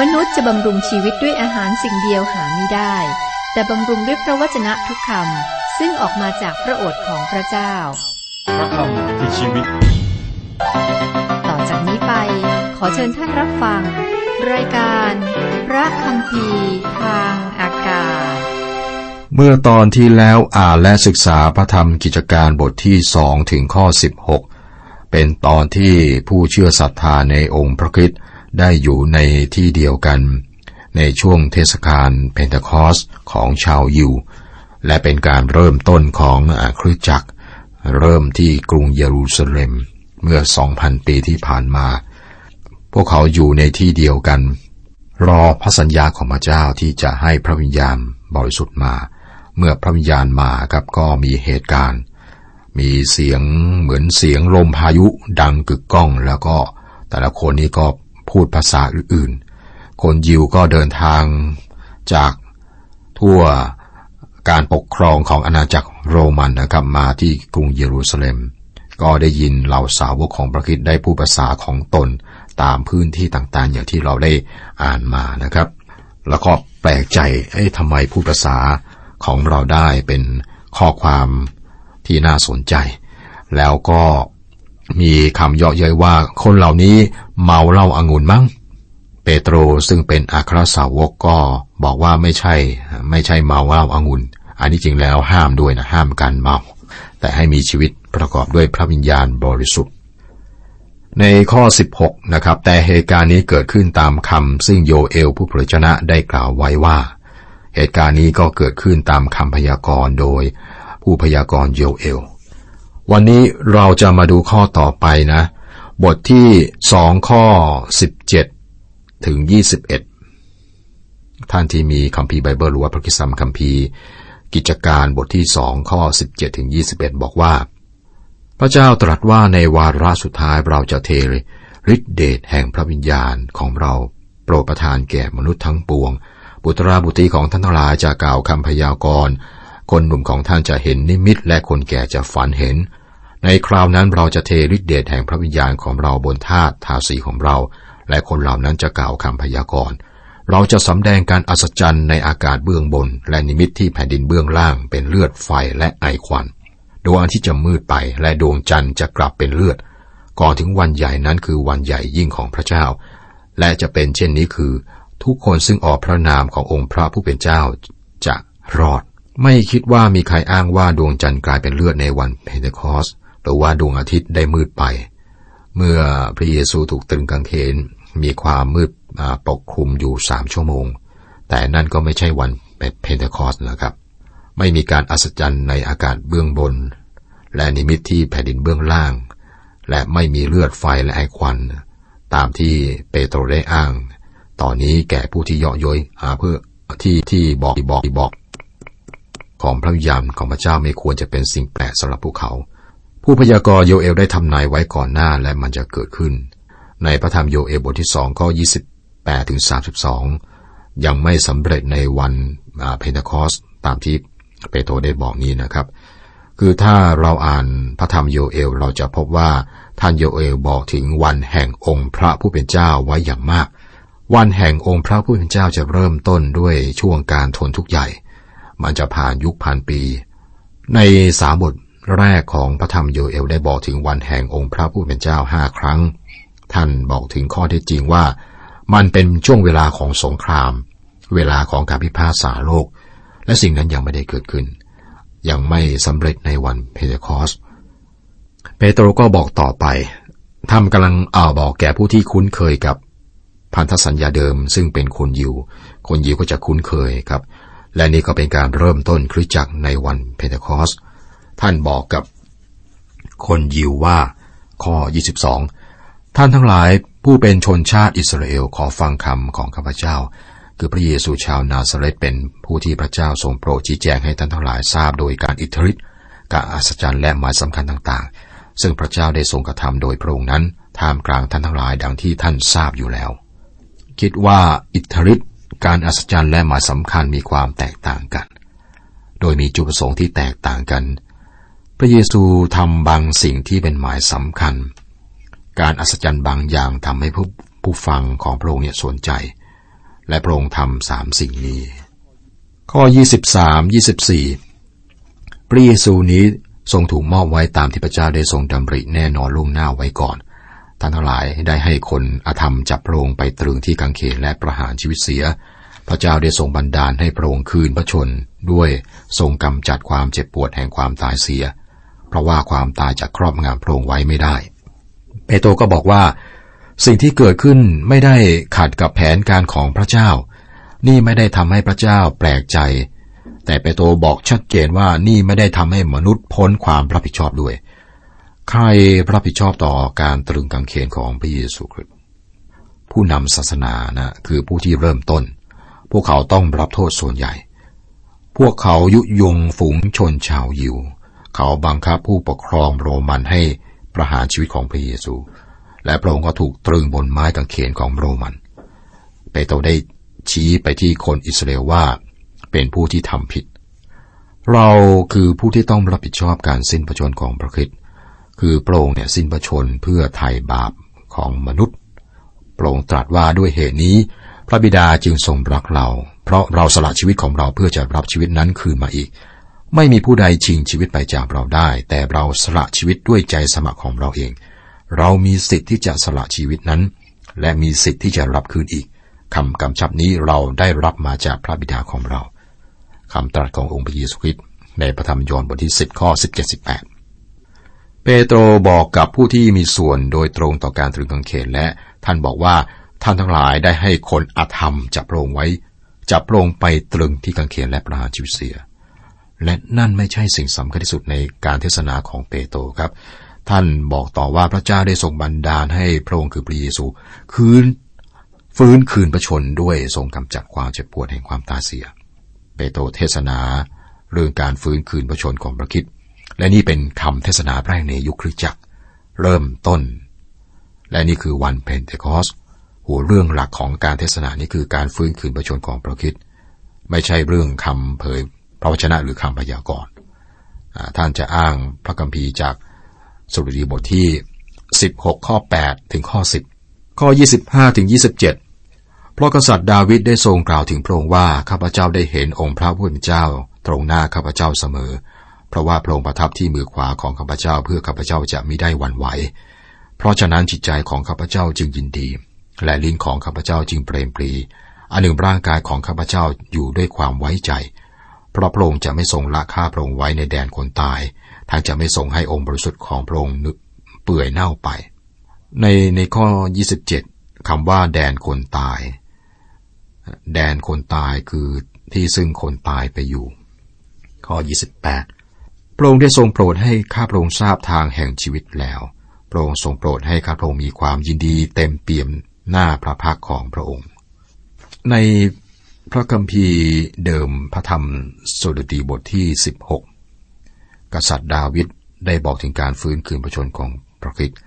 มนุษย์จะบำรุงชีวิตด้วยอาหารสิ่งเดียวหาไม่ได้ แต่บำรุงด้วยพระวจนะทุกคำซึ่งออกมาจากพระโอษฐ์ของพระเจ้า พระคำคือชีวิต ต่อจากนี้ไป ขอเชิญท่านรับฟัง รายการ พระคำพีทางอากาศ เมื่อตอนที่แล้วอ่านและศึกษาพระธรรมกิจการบทที่สองถึงข้อ 16 เป็นตอนที่ผู้เชื่อศรัทธาในองค์พระคริสต์ ได้อยู่ในที่เดียวกัน ในช่วงเทศกาลเพนทคอสของชาวยิว และเป็นการเริ่มต้นของอาคริสตจักร เริ่มที่กรุงเยรูซาเล็ม เมื่อ 2,000 ปีที่ผ่านมา พวกเขาอยู่ในที่เดียวกัน รอพระสัญญาของพระเจ้าที่จะให้พระวิญญาณบริสุทธิ์มา เมื่อพระวิญญาณมาครับก็มีเหตุการณ์มีเสียงเหมือนเสียงลมพายุดังกึกก้อง แล้วก็แต่ละคนนี้ก็ พูดภาษาอื่นๆ คนยิวก็เดินทางจากทั่วการปกครองของอาณาจักรโรมันนะครับมาที่กรุงเยรูซาเล็ม ก็ได้ยินเหล่าสาวกของพระคริสต์ได้พูดภาษาของตนตามพื้นที่ต่างๆ อย่างที่เราได้อ่านมานะครับ แล้วก็แปลกใจเอ๊ะทำไมพูดภาษาของเราได้เป็นข้อความที่น่าสนใจ แล้วก็มีคำเยาะเย้ยว่าคนเหล่านี้ เมาเหล้าอางุ่นมั้ง เปโตรซึ่งเป็นอัครสาวกก็บอกว่าไม่ใช่ ไม่ใช่เมาเหล้าอางุ่น อันนี้จริงแล้วห้ามด้วยนะห้ามการเมา แต่ให้มีชีวิตประกอบด้วยพระวิญญาณบริสุทธิ์ ในข้อ 16 นะครับ แต่เหตุการณ์นี้เกิดขึ้นตามคำซึ่งโยเอลผู้เผยชนะได้กล่าวไว้ว่า เหตุการณ์นี้ก็เกิดขึ้นตามคำพยากรณ์โดยผู้พยากรณ์โยเอลวันนี้เราจะมาดูข้อต่อไปนะ บทที่สองข้อ17ถึง21ท่านที่มีคัมภีร์ไบเบิลหรือว่าพระคิสัมคัมภีร์ กิจการบทที่สองข้อ17ถึง21บอกว่า พระเจ้าตรัสว่าในวาระสุดท้ายเราจะเทฤทธิเดชแห่งพระวิญญาณของเรา โปรดประทานแก่มนุษย์ทั้งปวง บุตราบุตรีของท่านทั้งหลายจะกล่าวคำพยากรณ์คนหนุ่มของท่านจะเห็นนิมิตและคนแก่จะฝันเห็น ในคราวนั้นเราจะเทฤทธิเดชแห่งพระวิญญาณของเราบนธาตุทาสีของเรา และคนเหล่านั้นจะกล่าวคำพยากรณ์เราจะสำแดงการอัศจรรย์ในอากาศเบื้องบน และนิมิตที่แผ่นดินเบื้องล่าง เป็นเลือดไฟและไอควันดวงอาทิตย์จะมืดไป และดวงจันทร์จะกลับเป็นเลือด ก่อนถึงวันใหญ่นั้นคือวันใหญ่ยิ่งของพระเจ้า และจะเป็นเช่นนี้คือ ทุกคนซึ่งออกพระนามขององค์พระผู้เป็นเจ้า จะรอด ไม่คิดว่ามีใครอ้างว่าดวงจันทร์กลายเป็นเลือดในวันเพนเทคอสต์ หรือว่าดวงอาทิตย์ได้มืดไป เมื่อพระเยซูถูกตรึงกางเขนมีความมืดปกคลุมอยู่สามชั่วโมง แต่นั่นก็ไม่ใช่วันเพนเทคอสต์นะครับ ไม่มีการอัศจรรย์ในอากาศเบื้องบน และนิมิตที่แผ่นดินเบื้องล่าง และไม่มีเลือดไฟและไอควัน ตามที่เปโตรได้อ้าง ตอนนี้แก่ผู้ที่เยาะย้อยหาเพื่อที่ที่บอกบอกบอก ของพระวิญญาณของพระเจ้าไม่ควรจะเป็นสิ่งแปลกสำหรับพวกเขา ผู้พยากรณ์โยเอลได้ทำนายไว้ก่อนหน้าและมันจะเกิดขึ้น ในพระธรรมโยเอลบทที่สองข้อยี่สิบแปดถึงสามสิบสองยังไม่สำเร็จในวันเพนเทคอสต์ตามที่เปโตรได้บอกนี้นะครับ คือถ้าเราอ่านพระธรรมโยเอลเราจะพบว่าท่านโยเอลบอกถึงวันแห่งองค์พระผู้เป็นเจ้าไว้อย่างมาก วันแห่งองค์พระผู้เป็นเจ้าจะเริ่มต้นด้วยช่วงการทนทุกข์ใหญ่ มันจะผ่านยุคพันปี ในสามบท แรกของพระธรรมโยเอลได้บอกถึงวันแห่งองค์พระผู้เป็นเจ้าห้าครั้ง ท่านบอกถึงข้อเท็จจริงว่า มันเป็นช่วงเวลาของสงคราม เวลาของการพิพากษาโลก และสิ่งนั้นยังไม่ได้เกิดขึ้น ยังไม่สำเร็จในวันเพนเทคอสต์เปโตรก็บอกต่อไปทำกำลังอ่าบอกแก่ผู้ที่คุ้นเคยกับพันธสัญญาเดิมซึ่งเป็นคนยิว คนยิวก็จะคุ้นเคยครับ และนี่ก็เป็นการเริ่มต้นคริสตจักรในวันเพนเทคอสต์ ท่านบอกกับคนยิวว่าข้อ 22 ท่านทั้งหลายผู้เป็นชนชาติอิสราเอลขอฟังคำของข้าพเจ้า คือพระเยซูชาวนาซาเรตเป็นผู้ที่พระเจ้าทรงโปรดชี้แจงให้ท่านทั้งหลายทราบโดยการอิทธิฤทธิ์การอัศจรรย์และหมายสำคัญต่างๆ ซึ่งพระเจ้าได้ทรงกระทำโดยพระองค์นั้นท่ามกลางท่านทั้งหลายดังที่ท่านทราบอยู่แล้ว คิดว่าอิทธิฤทธิ์การอัศจรรย์และหมายสำคัญมีความแตกต่างกัน โดยมีจุดประสงค์ที่แตกต่างกัน พระเยซูทำบางสิ่งที่เป็นหมายสำคัญ การอัศจรรย์บางอย่างทำให้ผู้ผู้ฟังของพระองค์เนี่ยสนใจ และพระองค์ทำสามสิ่งนี้ ข้อ 23 24 พระเยซูนี้ทรงถูกมอบไว้ตามที่พระเจ้าได้ทรงดำริแน่นอนล่วงหน้าไว้ก่อน ท่านทั้งหลายได้ให้คนอาธรรมจับพระองค์ไปตรึงที่กังเขนและประหารชีวิตเสีย พระเจ้าได้ทรงบันดาลให้พระองค์คืนพระชนด้วยทรงกำจัดความเจ็บปวดแห่งความตายเสีย ราะว่าความตายจะครอบงำพระองค์ไว้ไม่ได้ เปโตรก็บอกว่า สิ่งที่เกิดขึ้นไม่ได้ขัดกับแผนการของพระเจ้า นี่ไม่ได้ทำให้พระเจ้าแปลกใจ แต่เปโตรบอกชัดเจนว่านี่ไม่ได้ทำให้มนุษย์พ้นความรับผิดชอบด้วย ใครรับผิดชอบต่อการตรึงกางเขนของพระเยซูคริสต์ผู้นำศาสนานะคือผู้ที่เริ่มต้น พวกเขาต้องรับโทษส่วนใหญ่ พวกเขายุยงฝูงชนชาวยิว เขาบังคับผู้ปกครองโรมันให้ประหารชีวิตของพระเยซู และพระองค์ก็ถูกตรึงบนไม้กางเขนของโรมัน เปโตรได้ชี้ไปที่คนอิสราเอลว่าเป็นผู้ที่ทำผิด เราคือผู้ที่ต้องรับผิดชอบการสิ้นพระชนของพระคริสต์คือพระองค์เนี่ยสิ้นพระชนเพื่อไถ่บาปของมนุษย์พระองค์ตรัสว่าด้วยเหตุนี้ พระบิดาจึงทรงรักเรา เพราะเราสละชีวิตของเราเพื่อจะรับชีวิตนั้นคืนมาอีก ไม่มีผู้ใดชิงชีวิตไปจากเราได้ แต่เราสละชีวิตด้วยใจสมัครของเราเอง เรามีสิทธิ์ที่จะสละชีวิตนั้น และมีสิทธิ์ที่จะรับคืนอีกคำกำชับนี้เราได้รับมาจากพระบิดาของเราคำตรัสขององค์พระเยซูคริสต์ในพระธรรมยอห์นบทที่ 10 ข้อ 17-18 เปโตรบอกกับผู้ที่มีส่วนโดยตรงต่อการตรึงกางเขนและท่านบอกว่าท่านทั้งหลายได้ให้คนอาธรรมจับพรงไว้จับพรงไปตรึงที่กางเขนและประหารชีวิตเสีย และนั่นไม่ใช่สิ่งสำคัญที่สุดในการเทศนาของเปโตรครับ ท่านบอกต่อว่าพระเจ้าได้ทรงบันดาลให้พระองค์คือพระเยซู คืนฟื้นคืนประชนด้วยทรงกำจัดความเจ็บปวดแห่งความตาเสีย เปโตรเทศนาเรื่องการฟื้นคืนพระชนม์ของพระคริสต์และนี่เป็นคำเทศนาแรกในยุคคริสตจักร เริ่มต้น และนี่คือวันเพนเทคอสต์หัวเรื่องหลักของการเทศนานี้คือการฟื้นคืนพระชนม์ของพระคริสต์ไม่ใช่เรื่องคำเผย พระวจนะหรือคำพยากรณ์ท่านจะอ้างพระคัมภีร์จากสดุดีบทที่ 16 ข้อ 8 ถึงข้อ 10 ข้อ 25 ถึง 27 เพราะกษัตริย์ดาวิดได้ทรงกล่าวถึงพระองค์ว่าข้าพเจ้าได้เห็นองค์พระผู้เป็นเจ้า ตรงหน้าข้าพเจ้าเสมอ เพราะว่าพระองค์ประทับที่มือขวาของข้าพเจ้าเพื่อข้าพเจ้าจะมิได้หวั่นไหว เพราะฉะนั้นจิตใจของข้าพเจ้าจึงยินดี และลิ้นของข้าพเจ้าจึงเปรมปรี อันหนึ่งร่างกายของข้าพเจ้าอยู่ด้วยความไว้ใจเพราะพระองค์จะไม่ทรงละข้าพระองค์ไว้ในแดนคนตาย ทั้งจะไม่ทรงให้องค์บริสุทธิ์ของพระองค์เปื่อยเน่าไป ในในข้อ 27คำว่าแดนคนตาย แดนคนตายคือที่ซึ่งคนตายไปอยู่ ข้อ 28 พระองค์ได้ทรงโปรดให้ข้าพระองค์ทราบทางแห่งชีวิตแล้วพระองค์ทรงโปรดให้ข้าพระองค์มีความยินดีเต็มเปี่ยมหน้าพระพักของพระองค์ ใน พระคัมภีร์เดิมพระธรรมสดุดีบทที่ 16 กษัตริย์ดาวิดได้บอกถึงการฟื้นคืนพระชนของพระคริสต์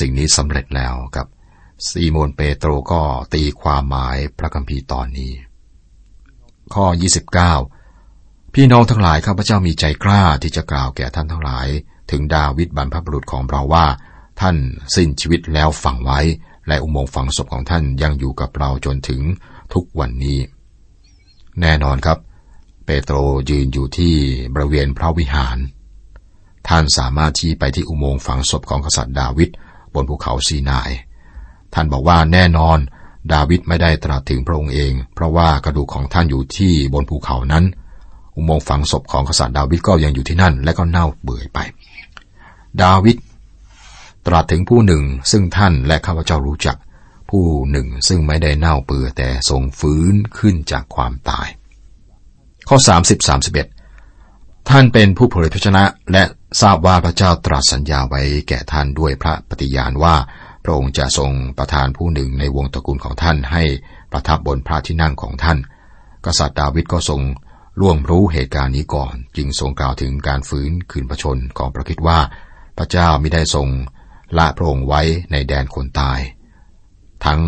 สิ่งนี้สำเร็จแล้วกับซีโมนเปโตรก็ตีความหมายพระคัมภีร์ตอนนี้ ข้อ 29 พี่น้องทั้งหลายข้าพเจ้ามีใจกล้าที่จะกล่าวแก่ท่านทั้งหลาย ถึงดาวิดบรรพบุรุษของเราว่า ท่านสิ้นชีวิตแล้วฝังไว้ และอุโมงค์ฝังศพของท่านยังอยู่กับเราจนถึง ทุกวันนี้ แน่นอนครับ เปโตรยืนอยู่ที่บริเวณพระวิหาร ท่านสามารถชี้ไปที่อุโมงค์ฝังศพของกษัตริย์ดาวิดบนภูเขาซีนาย ท่านบอกว่าแน่นอนดาวิดไม่ได้ตรัสถึงพระองค์เอง เพราะว่ากระดูกของท่านอยู่ที่บนภูเขานั้น อุโมงค์ฝังศพของกษัตริย์ดาวิดก็ยังอยู่ที่นั่น และก็เน่าเปื่อยไป ดาวิดตรัสถึงผู้หนึ่งซึ่งท่านและข้าพเจ้ารู้จัก ผู้หนึ่งซึ่งไม่ได้เน่าเปื่อยแต่ทรงฟื้นขึ้นจากความตาย ข้อ 30 31 ท่านเป็นผู้เผยพระชนะ และทราบว่าพระเจ้าตรัสสัญญาไว้แก่ท่านด้วยพระปฏิญาณว่า พระองค์จะทรงประทานผู้หนึ่งในวงตระกูลของท่านให้ประทับบนพระที่นั่งของท่าน กษัตริย์ดาวิดก็ทรงล่วงรู้เหตุการณ์นี้ก่อน จึงทรงกล่าวถึงการฟื้นคืนพระชนของพระคิดว่า พระเจ้าไม่ได้ทรงละพระองค์ไว้ในแดนคนตาย ทั้ง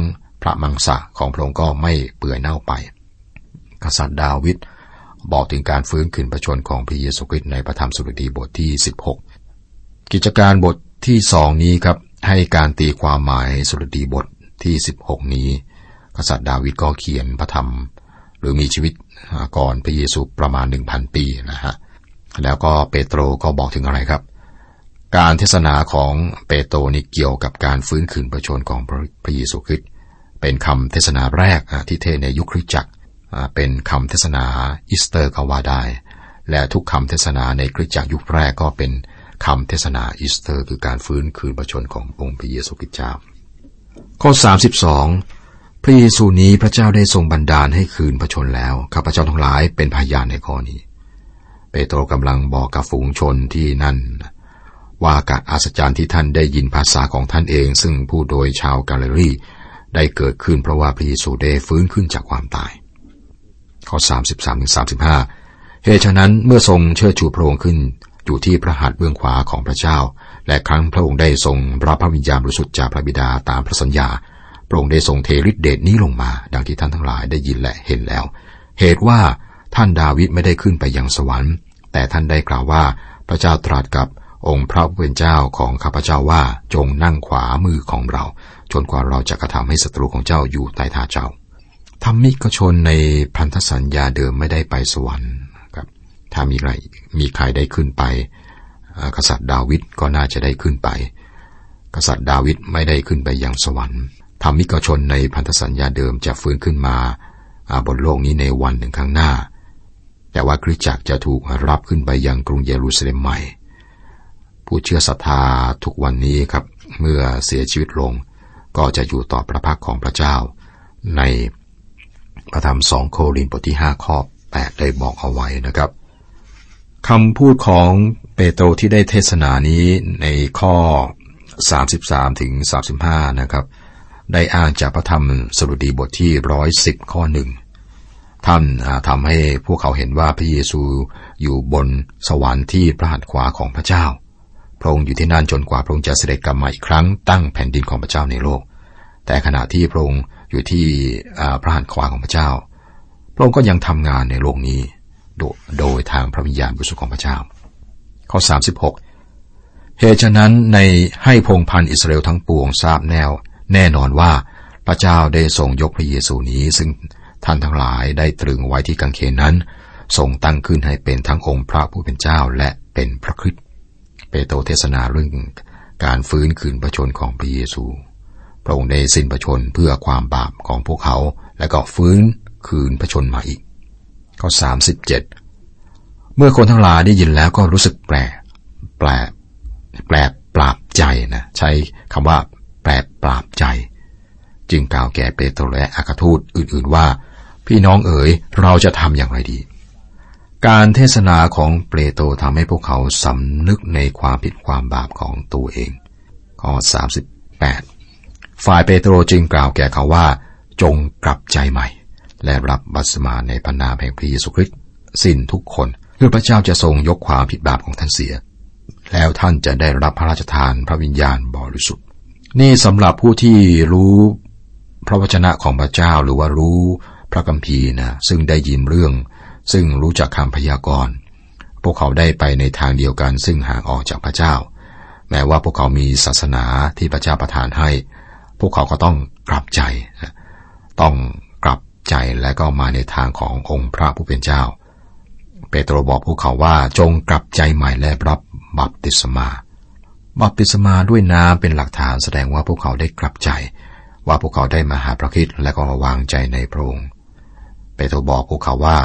พระมังสะของพระองค์ก็ไม่เปื่อยเน่าไป กษัตริย์ดาวิดบอกถึงการฟื้นคืนพระชนของพระเยซูคริสต์ในพระธรรมสุรดีบทที่ 16 กิจการบทที่สองนี้ครับให้การตีความหมายสุรดีบทที่ 16 นี้ กษัตริย์ดาวิดก็เขียนพระธรรม หรือมีชีวิตก่อนพระเยซูประมาณหนึ่งพันปีนะฮะแล้วก็เปโตรก็บอกถึงอะไรครับ การเทศนาของเปโตรนี่เกี่ยวกับการฟื้นคืนพระชนม์ของพระเยซูคริสต์เป็นคำเทศนาแรกที่เทศในยุคคริสตจักรเป็นคำเทศนาอีสเตอร์ก็ว่าได้ และทุกคำเทศนาในคริสตจักรยุคแรกก็เป็นคำเทศนาอีสเตอร์ คือการฟื้นคืนพระชนม์ขององค์พระเยซูคริสต์เจ้า ข้อ 32 พระเยซูนี้พระเจ้าได้ทรงบันดาลให้คืนพระชนม์แล้วข้าพเจ้าทั้งหลายเป็นพยานในข้อนี้ เปโตรกำลังบอกกับฝูงชนที่นั่น ว่าการอัศจรรย์ที่ท่านได้ยินภาษาของท่านเอง ซึ่งผู้โดยชาวกาลิลีได้เกิดขึ้นเพราะว่าพระเยซูได้ฟื้นขึ้นจากความตาย ข้อ 33ถึง35เหตุฉะนั้นเมื่อทรงเชิดชูพระองค์ขึ้นอยู่ที่พระหัตถ์เบื้องขวาของพระเจ้า และครั้งพระองค์ได้ทรงรับพระวิญญาณบริสุทธิ์จากพระบิดาตามพระสัญญา พระองค์ได้ทรงเทฤทธิเดชนี้ลงมา ดังที่ท่านทั้งหลายได้ยินและเห็นแล้ว เหตุว่าท่านดาวิดไม่ได้ขึ้นไปยังสวรรค์ แต่ท่านได้กล่าวว่าพระเจ้าตรัสกับ องค์พระผู้เป็นเจ้าของข้าพเจ้าว่าจงนั่งขวามือของเรา จนกว่าเราจะกระทำให้ศัตรูของเจ้าอยู่ใต้เท้าเจ้าธรรมิกชนในพันธสัญญาเดิมไม่ได้ไปสวรรค์ครับ ถ้ามีใครมีใครได้ขึ้นไป กษัตริย์ดาวิดก็น่าจะได้ขึ้นไป กษัตริย์ดาวิดไม่ได้ขึ้นไปยังสวรรค์ธรรมิกชนในพันธสัญญาเดิมจะฟื้นขึ้นมาบนโลกนี้ในวันหนึ่งข้างหน้า แต่ว่าคริสตจักรจะถูกรับขึ้นไปยังกรุงเยรูซาเล็มใหม่ ผู้เชื่อศรัทธาทุกวันนี้ครับ เมื่อเสียชีวิตลง ก็จะอยู่ต่อพระพักของพระเจ้า ในพระธรรมสองโครินธ์บทที่ห้าข้อแปดได้บอกเอาไว้นะครับคำพูดของเปโตรที่ได้เทศนานี้ในข้อ 33ถึง35 นะครับ ได้อ้างจากพระธรรมสรุดีบทที่ร้อยสิบข้อหนึ่งท่านทำให้พวกเขาเห็นว่าพระเยซูอยู่บนสวรรค์ที่พระหัตถ์ขวาของพระเจ้า พระองค์อยู่ที่นั่นจนกว่าพระองค์จะเสด็จกลับมาอีกครั้งตั้งแผ่นดินของพระเจ้าในโลก แต่ขณะที่พระองค์อยู่ที่พระหัตถ์ขวาของพระเจ้า พระองค์ก็ยังทำงานในโลกนี้โดโดยทางพระวิญญาณบริสุทธิ์ของพระเจ้า ข้อ 36 เหตุฉะนั้นในให้พงพันอิสราเอลทั้งปวงทราบแนว แน่นอนว่าพระเจ้าได้ทรงยกพระเยซูนี้ ซึ่งท่านทั้งหลายได้ตรึงไว้ที่กังเขนนั้นทรงตั้งขึ้นให้เป็นทั้งองค์พระผู้เป็นเจ้าและเป็นพระคริสต์ เปโตรเทศนาเรื่องการฟื้นคืนพระชนของพระเยซู พระองค์ได้สิ้นพระชนเพื่อความบาปของพวกเขา และก็ฟื้นคืนพระชนมาอีก ข้อสามสิบเจ็ดเมื่อคนทั้งหลายได้ยินแล้วก็รู้สึกแปลกแปลกแปลกปราบใจนะใช้คำว่า แปลกปราบใจ จึงกล่าวแก่เปโตรและอากาทูตอื่น ๆว่า พี่น้องเอ๋ยเราจะทำอย่างไรดี การเทศนาของเปโตรทำให้พวกเขาสำนึกในความผิดความบาปของตัวเองข้อ38 ฝ่ายเปโตรจึงกล่าวแก่เขาว่า จงกลับใจใหม่ และรับบัสมาในพระนามแห่งพระเยซูคริสต์สิ้นทุกคนเพื่อพระเจ้าจะทรงยกความผิดบาปของท่านเสีย แล้วท่านจะได้รับพระราชทานพระวิญญาณบริสุทธิ์ นี่สำหรับผู้ที่รู้พระวจนะของพระเจ้าหรือว่ารู้พระคัมภีร์นะซึ่งได้ยินเรื่อง ซึ่งรู้จักคำพยากรณ์ พวกเขาได้ไปในทางเดียวกันซึ่งห่างออกจากพระเจ้า แม้ว่าพวกเขามีศาสนาที่พระเจ้าประทานให้ พวกเขาก็ต้องกลับใจ ต้องกลับใจและก็มาในทางขององค์พระผู้เป็นเจ้า เปโตรบอกพวกเขาว่าจงกลับใจใหม่และรับบัพติศมา บัพติศมาด้วยน้ำเป็นหลักฐานแสดงว่าพวกเขาได้กลับใจว่าพวกเขาได้มาหาพระคิดและก็วางใจในพระองค์ เปโตรบอกพวกเขาว่า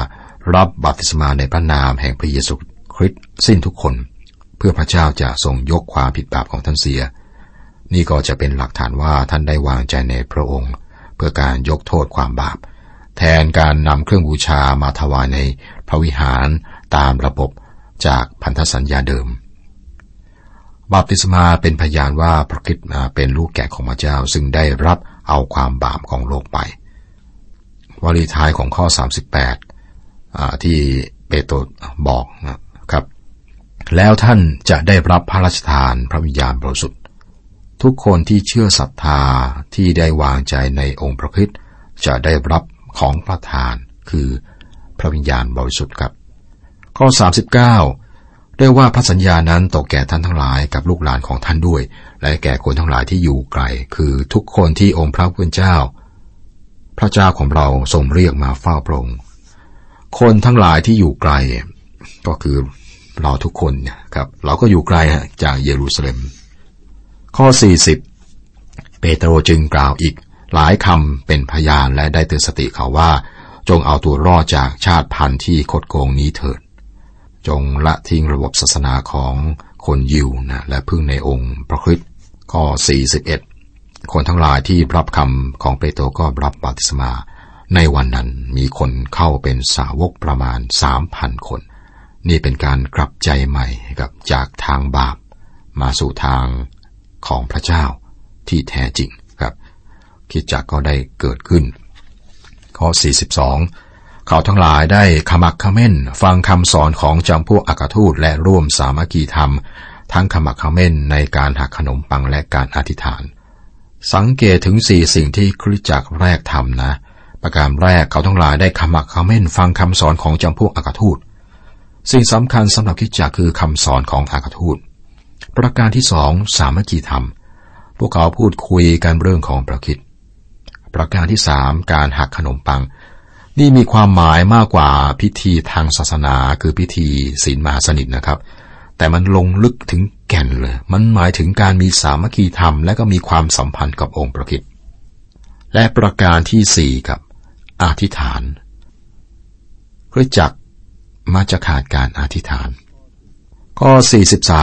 รับบัพติศมาในพระนามแห่งพระเยซูคริสต์สิ้นทุกคน เพื่อพระเจ้าจะทรงยกความผิดบาปของท่านเสีย นี่ก็จะเป็นหลักฐานว่าท่านได้วางใจในพระองค์ เพื่อการยกโทษความบาป แทนการนำเครื่องบูชามาถวายในพระวิหารตามระบบจากพันธสัญญาเดิมบาปติศมาเป็นพยานว่าพระคิดมาเป็นลูกแกะของพระเจ้าซึ่งได้รับเอาความบาปของโลกไป วลีท้ายของข้อ 38 ที่เปโตรบอกนะครับ แล้วท่านจะได้รับพระราชทานพระวิญญาณบริสุทธิ์ ทุกคนที่เชื่อศรัทธาที่ได้วางใจในองค์พระคิดจะได้รับของประทานคือพระวิญญาณบริสุทธิ์ครับ ข้อ 39 ได้ว่าพระสัญญานั้นตกแก่ท่านทั้งหลายกับลูกหลานของท่านด้วย และแก่คนทั้งหลายที่อยู่ไกล คือทุกคนที่องค์พระผู้เป็นเจ้า พระเจ้าของเราทรงเรียกมาเฝ้าพระองค์ คนทั้งหลายที่อยู่ไกล ก็คือเราทุกคนครับ เราก็อยู่ไกลจากเยรูซาเล็ม ข้อ 40 เปโตรจึงกล่าวอีกหลายคำเป็นพยานและได้เตือนสติเขาว่า จงเอาตัวรอดจากชาติพันธุ์ที่คดโกงนี้เถิด จงละทิ้งระบบศาสนาของคนยิวนะและพึ่งในองค์พระคริสต์ข้อ 41 คนทั้งหลายที่รับคำของเปโตรก็รับบัติศมา ในวันนั้นมีคนเข้าเป็นสาวกประมาณสามพันคน นี่เป็นการกลับใจใหม่กับจากทางบาป มาสู่ทางของพระเจ้าที่แท้จริงครับคิดจักก็ได้เกิดขึ้น ข้อ 42 เขาทั้งหลายได้ขมักขม้น ฟังคำสอนของจำพวกอักทูตและร่วมสามัคคีธรรม ทั้งขมักขม้นในการหักขนมปังและการอธิษฐาน สังเกตถึงสี่สิ่งที่คริสจักรแรกทำนะ ประการแรกเขาทั้งหลายได้ขมักขม้นฟังคำสอนของจำพวกอักทูต สิ่งสำคัญสำหรับคริสจักคือคำสอนของอักทูต ประการที่สองสามัคคีธรรม พวกเขาพูดคุยกันเรื่องของประคิดประการที่สามการหักขนมปัง นี่มีความหมายมากกว่าพิธีทางศาสนาคือพิธีศีลมหาสนิทนะครับ แต่มันลงลึกถึงแก่นเลย มันหมายถึงการมีสามัคคีธรรม และก็มีความสัมพันธ์กับองค์ประคิดและประการที่สี่กับ อธิษฐานเพื่อจักมาจะขาดการอธิษฐาน ข้อ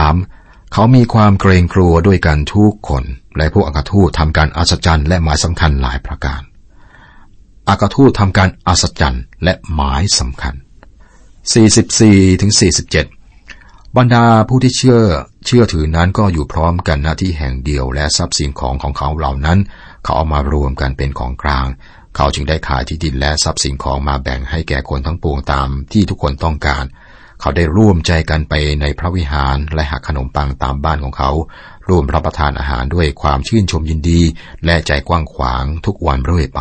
43 เขามีความเกรงกลัวด้วยกันทุกคน และพวกอักทูตทำการอัศจรรย์และหมายสำคัญหลายประการอักทูตทำการอัศจรรย์และหมายสำคัญ 44ถึง47 บรรดาผู้ที่เชื่อเชื่อถือนั้นก็อยู่พร้อมกันหน้าที่แห่งเดียวและทรัพย์สินของของเขาเหล่านั้น เขาเอามารวมกันเป็นของกลาง เขาจึงได้ขายที่ดินและทรัพย์สินของมาแบ่งให้แก่คนทั้งปวงตามที่ทุกคนต้องการ เขาได้ร่วมใจกันไปในพระวิหารและหักขนมปังตามบ้านของเขา ร่วมรับประทานอาหารด้วยความชื่นชมยินดี และใจกว้างขวางทุกวันเรื่อยไป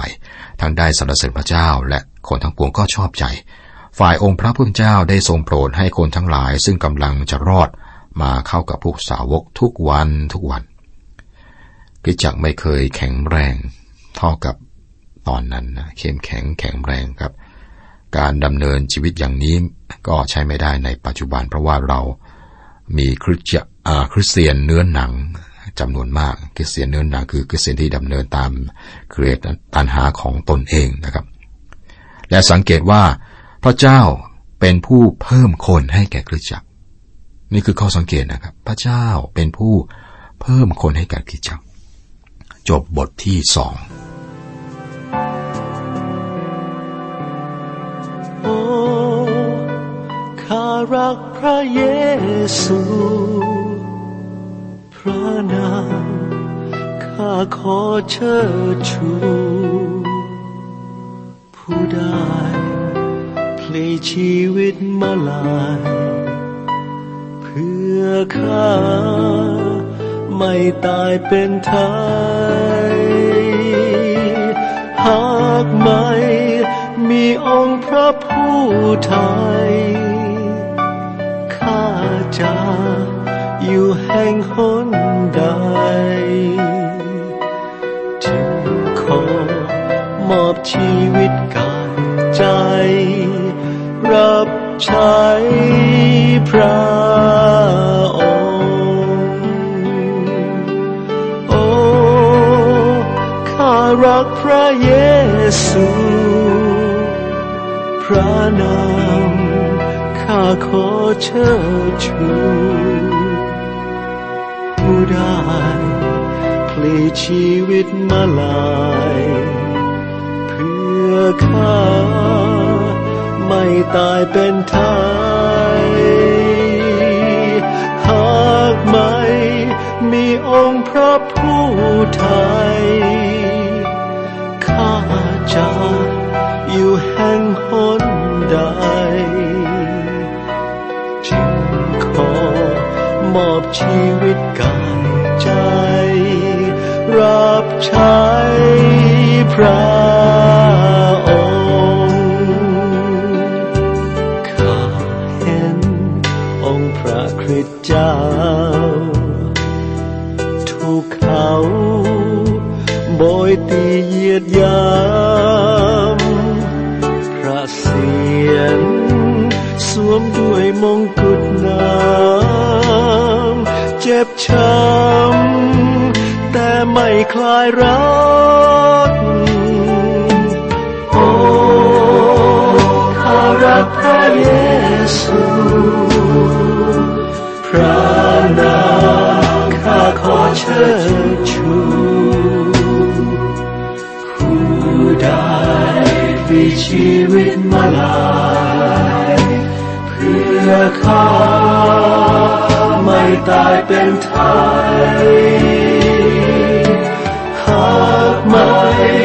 ทั้งได้สรรเสริญพระเจ้าและคนทั้งปวงก็ชอบใจ ฝ่ายองค์พระผู้เป็นเจ้าได้ทรงโปรดให้คนทั้งหลายซึ่งกำลังจะรอดมาเข้ากับพวกสาวกทุกวันทุกวันกิจักไม่เคยแข็งแรง เท่ากับ ตอนนั้นนะเข้มแข็งแข็งแรงครับ การดำเนินชีวิตอย่างนี้ก็ใช้ไม่ได้ในปัจจุบัน เพราะว่าเรามีคริสคริสเตียนเนื้อหนังจำนวนมากคริสเตียนเนื้อหนังคือคริสเตียนที่ดำเนินตามเกรดตันหาของตนเองนะครับ และสังเกตว่าพระเจ้าเป็นผู้เพิ่มคนให้แก่คริสตจักร นี่คือข้อสังเกตนะครับ พระเจ้าเป็นผู้เพิ่มคนให้แก่คริสตจักร จบบทที่สอง รักพระเยซู พระนามข้าขอเชิดชู ผู้ได้พลีชีวิตมาลาย เพื่อข้าไม่ตายเป็นไทย หากไม่มีองค์พระผู้ไทย จะอยู่แห่งหนใด จึงขอมอบชีวิตกายใจ รับใช้พระองค์โอ้ข้ารักพระเยซู พระนาม ข้าขอเชิดชูผู้ได้พลีชีวิตมาลาย เพื่อข้าไม่ตายเป็นไทยหากไม่มีองค์พระผู้ไทยข้าจะ มอบชีวิตกายใจ รับใช้พระองค์ข้าเห็นองค์พระคริสต์เจ้าถูกเขาบอยตีเยียดยามพระเสียรสวมด้วยมง ช้ำแต่ไม่คลายรัก โอ้ข้ารักพระเยซูพระนามข้าขอเชิดชูผู้ได้ีชีวิตมาลายเพื่อข้าไม่ตาย and I, my